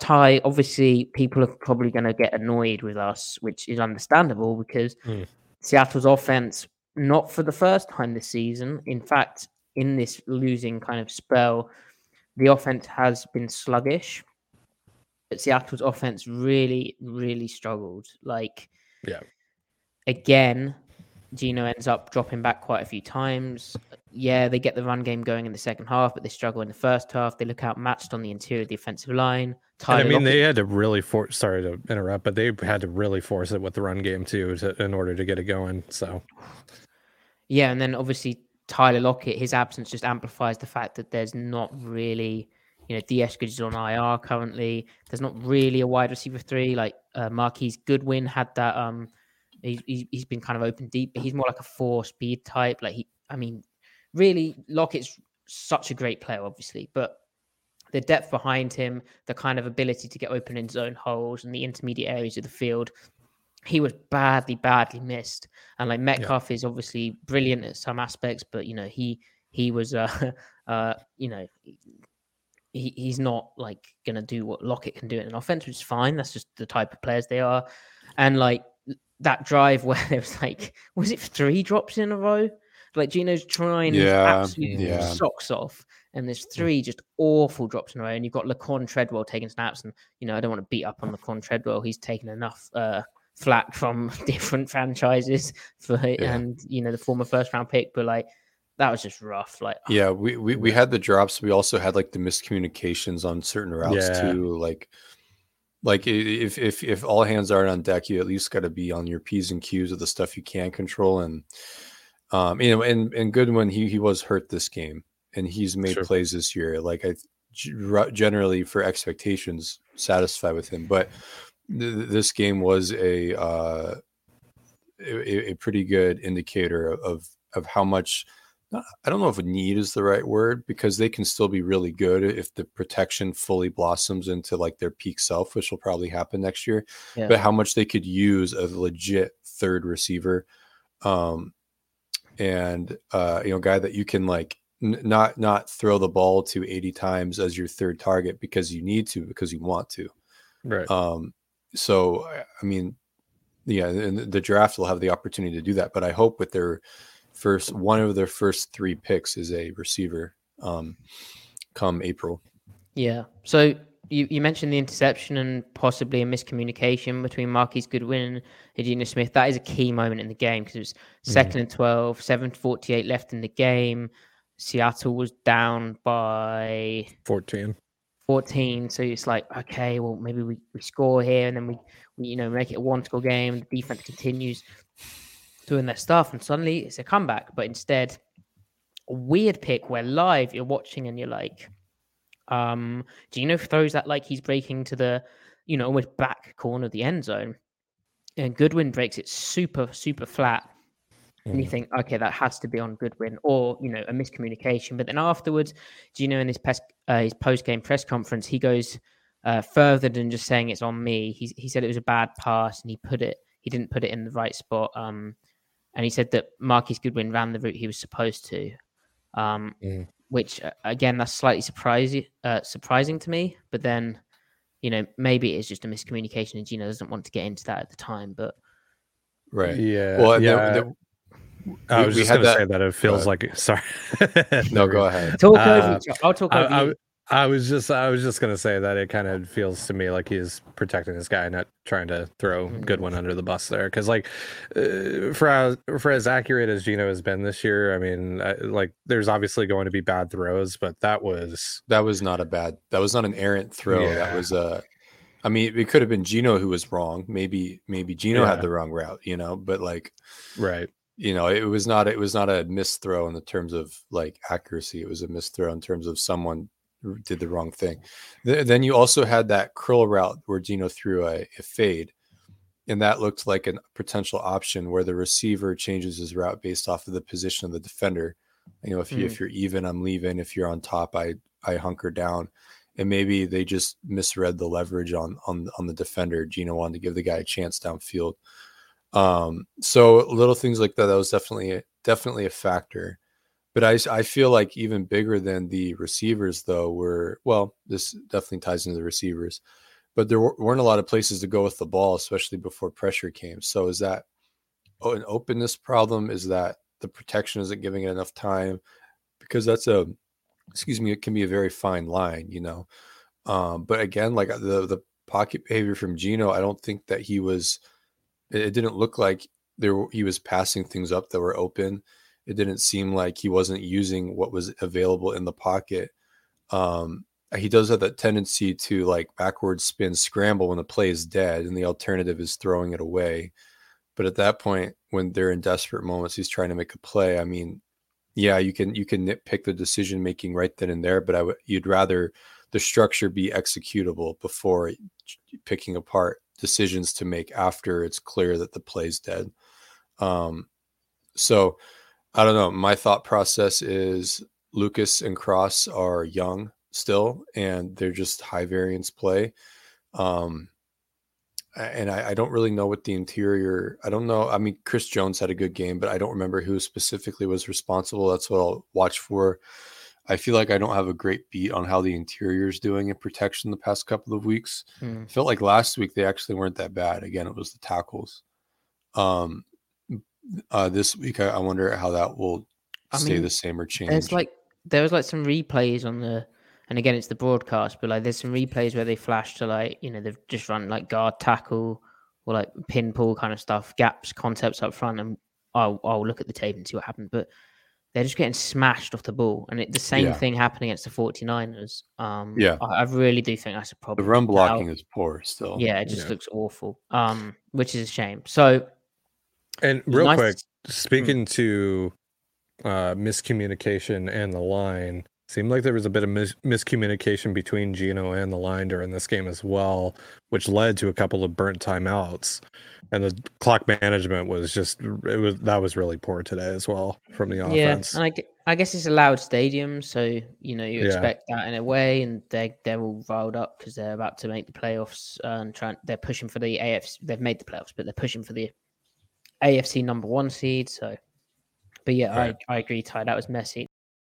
Ty, obviously, people are probably going to get annoyed with us, which is understandable because Mm. Seattle's offense, not for the first time this season, in fact, in this losing kind of spell, the offense has been sluggish. But Seattle's offense really, really struggled. Like, Yeah. again, Geno ends up dropping back quite a few times. Yeah, they get the run game going in the second half, but they struggle in the first half. They look outmatched on the interior of the offensive line. Tyler I mean, Lockett- they had to really force. Sorry to interrupt, but they had to really force it with the run game too, to, in order to get it going. So Yeah, and then obviously Tyler Lockett, his absence just amplifies the fact that there's not really, you know, DS is on IR currently. There's not really a wide receiver three. Like uh, Marquise Goodwin had that. Um, he's, he's he's been kind of open deep, but he's more like a four speed type. Like he, I mean, really, Lockett's such a great player, obviously, but the depth behind him, the kind of ability to get open in zone holes and the intermediate areas of the field, he was badly, badly missed. And like Metcalf is obviously brilliant at some aspects, but you know he he was uh uh you know he, he's not like gonna do what Lockett can do in an offense, which is fine. That's just the type of players they are. And like that drive where it was like was it three drops in a row? Like Geno's trying Yeah, absolute yeah. socks off, and there's three just awful drops in a row. And you've got Laquan Treadwell taking snaps, and you know I don't want to beat up on Laquan Treadwell. He's taken enough uh, flack from different franchises for Yeah. and you know the former first round pick, but like that was just rough. Like Yeah, we, we we had the drops. We also had like the miscommunications on certain routes Yeah. too. Like, like if if if all hands aren't on deck, you at least got to be on your p's and q's of the stuff you can control. And um, you know, and and Goodwin he he was hurt this game, and he's made Sure. plays this year. Like I generally for expectations satisfied with him, but th- th- this game was a uh, a, a pretty good indicator of of how much I don't know if need is the right word because they can still be really good if the protection fully blossoms into like their peak self, which will probably happen next year. Yeah. But how much they could use a legit third receiver, um, and uh, you know, guy that you can like n- not not throw the ball to eighty times as your third target because you need to because you want to. right, Um, so I- I mean, yeah, and the draft will have the opportunity to do that. But I hope with their first one of their first three picks is a receiver. Um, come April. Yeah. So you, you mentioned the interception and possibly a miscommunication between Marquise Goodwin and Geno Smith. That is a key moment in the game because it was mm. 2nd and 12, 748 left in the game. Seattle was down by fourteen. 14. So it's like, okay, well, maybe we, we score here and then we, we, you know, make it a one score game. The defense continues doing their stuff. And suddenly it's a comeback. But instead, a weird pick where live you're watching and you're like, um, Geno throws that like he's breaking to the, you know, almost back corner of the end zone. And Goodwin breaks it super, super flat. And you think, okay, that has to be on Goodwin, or you know, a miscommunication. But then afterwards, Geno in his pes- uh, his post game press conference, he goes uh, further than just saying it's on me. He he said it was a bad pass, and he put it, he didn't put it in the right spot. Um, and he said that Marquise Goodwin ran the route he was supposed to. Um, Mm. Which uh, again, that's slightly surprising, uh, surprising to me. But then, you know, maybe it's just a miscommunication, and Geno doesn't want to get into that at the time. But Right. Yeah, Well, and yeah. the- I we- was we just had gonna that- say that it feels ahead. like sorry. no, go ahead. talk Uh, over. each- I'll talk I, over. I, you. I was just I was just gonna say that it kind of feels to me like he's protecting this guy, not trying to throw. Goodwin under the bus there. Because like uh, for as, for as accurate as Geno has been this year, I mean, I, like there's obviously going to be bad throws, but that was That was not a bad. That was not an errant throw. That was a. I mean, it could have been Geno who was wrong. Maybe maybe Geno Yeah. had the wrong route. You know, but like right. you know, it was not it was not a missed throw in the terms of like accuracy. It was a missed throw in terms of someone did the wrong thing. Th- then you also had that curl route where Geno threw a, a fade, and that looked like a potential option where the receiver changes his route based off of the position of the defender. You know, if you, if you're even, I'm leaving. If you're on top, I I hunker down. And maybe they just misread the leverage on on on the defender. Geno wanted to give the guy a chance downfield. Um, so little things like that, that was definitely definitely a factor. But I, I feel like even bigger than the receivers though were well, this definitely ties into the receivers. but there wer- weren't a lot of places to go with the ball, especially before pressure came. So is that an openness problem? Is that the protection isn't giving it enough time? Because that's a excuse me, it can be a very fine line, you know. Um, but again, like the the pocket behavior from Geno, I don't think that he was. It didn't look like there he was passing things up that were open. It didn't seem like he wasn't using what was available in the pocket. Um, he does have that tendency to like backward spin scramble when the play is dead, and the alternative is throwing it away. But at that point, when they're in desperate moments, he's trying to make a play. I mean, yeah, you can you can nitpick the decision making right then and there, but I would you'd rather the structure be executable before picking apart decisions to make after it's clear that the play's dead. Um, so I don't know. My thought process is Lucas and Cross are young still, and they're just high variance play. Um, and I, I don't really know what the interior. I don't know. I mean, Chris Jones had a good game, but I don't remember who specifically was responsible. That's what I'll watch for. I feel like I don't have a great beat on how the interior is doing in protection the past couple of weeks. I felt like last week they actually weren't that bad. Again, it was the tackles. Um, uh, this week I, I wonder how that will I stay mean, the same or change. There's like there was like some replays on the, and again it's the broadcast, but like there's some replays where they flash to like you know they've just run like guard tackle or like pin pull kind of stuff, gaps concepts up front, and I'll I'll look at the tape and see what happened, but. They're just getting smashed off the ball, and it, the same Yeah. thing happened against the 49ers. Um, Yeah. I, I really do think that's a problem. the run Now- blocking is poor still. yeah, it just Yeah. looks awful. Um, which is a shame. So And real nice quick, to speaking to uh, miscommunication and the line, seemed like there was a bit of mis- miscommunication between Geno and the line during this game as well, which led to a couple of burnt timeouts. And the clock management was just it was that was really poor today as well from the offense. Yeah, and I, I guess it's a loud stadium, so you know you Yeah. expect that in a way, and they're they're all riled up because they're about to make the playoffs uh, and trying they're pushing for the AFC. They've made the playoffs, but they're pushing for the AFC number one seed. So, but yeah, Right. I I agree, Ty. That was messy.